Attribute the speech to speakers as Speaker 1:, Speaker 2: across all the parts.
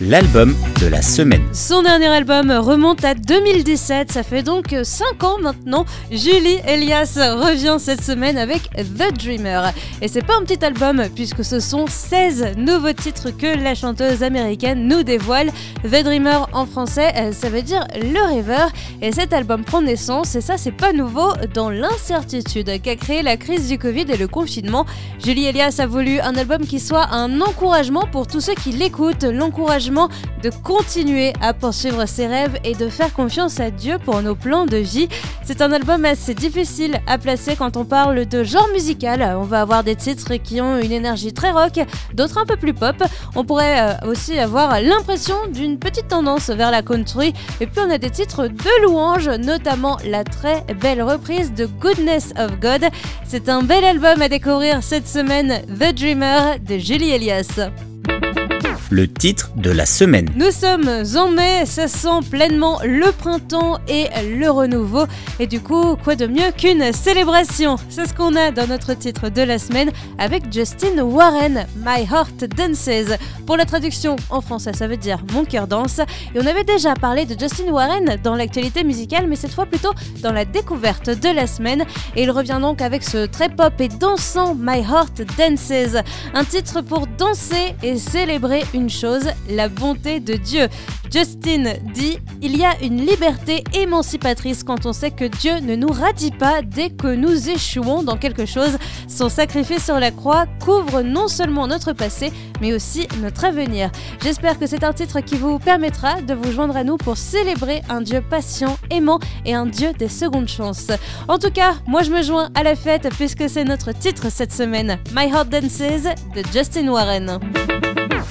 Speaker 1: l'album de la semaine.
Speaker 2: Son dernier album remonte à 2017, ça fait donc 5 ans maintenant. Julie Elias revient cette semaine avec The Dreamer. Et c'est pas un petit album puisque ce sont 16 nouveaux titres que la chanteuse américaine nous dévoile. The Dreamer en français, euh, ça veut dire le rêveur. Et cet album prend naissance, et ça c'est pas nouveau, dans l'incertitude qu'a créé la crise du Covid et le confinement. Julie Elias a voulu un album qui soit un encouragement pour tous ceux qui l'écoutent, de continuer à poursuivre ses rêves et de faire confiance à Dieu pour nos plans de vie. C'est un album assez difficile à placer quand on parle de genre musical. On va avoir des titres qui ont une énergie très rock, d'autres un peu plus pop. On pourrait euh, aussi avoir l'impression d'une petite tendance vers la country. Et puis on a des titres de louange, notamment la très belle reprise de Goodness of God. C'est un bel album à découvrir cette semaine, The Dreamer de Julie Elias
Speaker 1: le titre de la semaine.
Speaker 2: Nous sommes en mai, ça sent pleinement le printemps et le renouveau. Et du coup, quoi de mieux qu'une célébration? C'est ce qu'on a dans notre titre de la semaine avec Justin Warren, My Heart Dances. Pour la traduction en français, ça veut dire Mon cœur danse. Et on avait déjà parlé de Justin Warren dans l'actualité musicale, mais cette fois plutôt dans la découverte de la semaine. Et il revient donc avec ce très pop et dansant My Heart Dances. Un titre pour danser et célébrer une chose, la bonté de Dieu. Justin dit Il y a une liberté émancipatrice quand on sait que Dieu ne nous radie pas dès que nous échouons dans quelque chose. Son sacrifice sur la croix couvre non seulement notre passé, mais aussi notre avenir. J'espère que c'est un titre qui vous permettra de vous joindre à nous pour célébrer un Dieu patient, aimant et un Dieu des secondes chances. En tout cas, moi je me joins à la fête puisque c'est notre titre cette semaine My Heart Dances de Justin Warren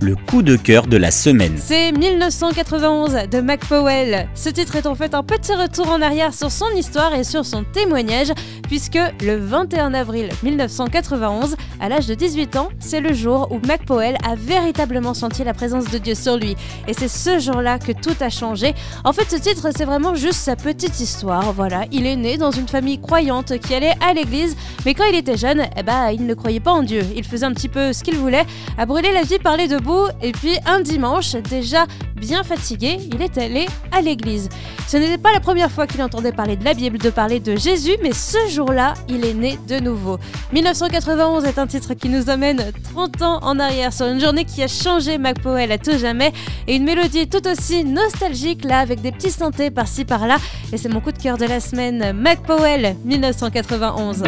Speaker 1: le coup de cœur de la semaine.
Speaker 2: C'est 1991 de Mac Powell. Ce titre est en fait un petit retour en arrière sur son histoire et sur son témoignage, puisque le 21 avril 1991, à l'âge de 18 ans, c'est le jour où Mac Powell a véritablement senti la présence de Dieu sur lui. Et c'est ce jour-là que tout a changé. En fait, ce titre, c'est vraiment juste sa petite histoire. Voilà, il est né dans une famille croyante qui allait à l'église, mais quand il était jeune, eh ben, il ne croyait pas en Dieu. Il faisait un petit peu ce qu'il voulait, à brûler la vie, parler de et puis un dimanche, déjà bien fatigué, il est allé à l'église. Ce n'était pas la première fois qu'il entendait parler de la Bible, de parler de Jésus, mais ce jour-là, il est né de nouveau. 1991 est un titre qui nous amène 30 ans en arrière sur une journée qui a changé McPowell à tout jamais et une mélodie tout aussi nostalgique là avec des petits synthés par-ci par-là. Et c'est mon coup de cœur de la semaine, McPowell 1991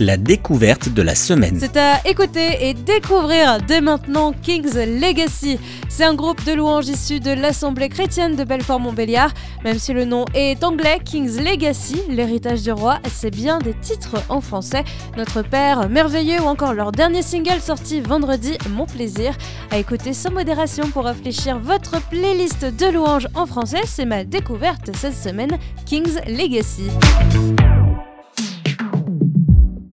Speaker 1: la découverte de la semaine.
Speaker 2: C'est à écouter et découvrir dès maintenant King's Legacy. C'est un groupe de louanges issu de l'Assemblée chrétienne de Belfort-Montbéliard. Même si le nom est anglais, King's Legacy, l'héritage du roi, c'est bien des titres en français. Notre Père merveilleux ou encore leur dernier single sorti vendredi, Mon plaisir. À écouter sans modération pour réfléchir votre playlist de louanges en français, c'est ma découverte cette semaine, King's Legacy.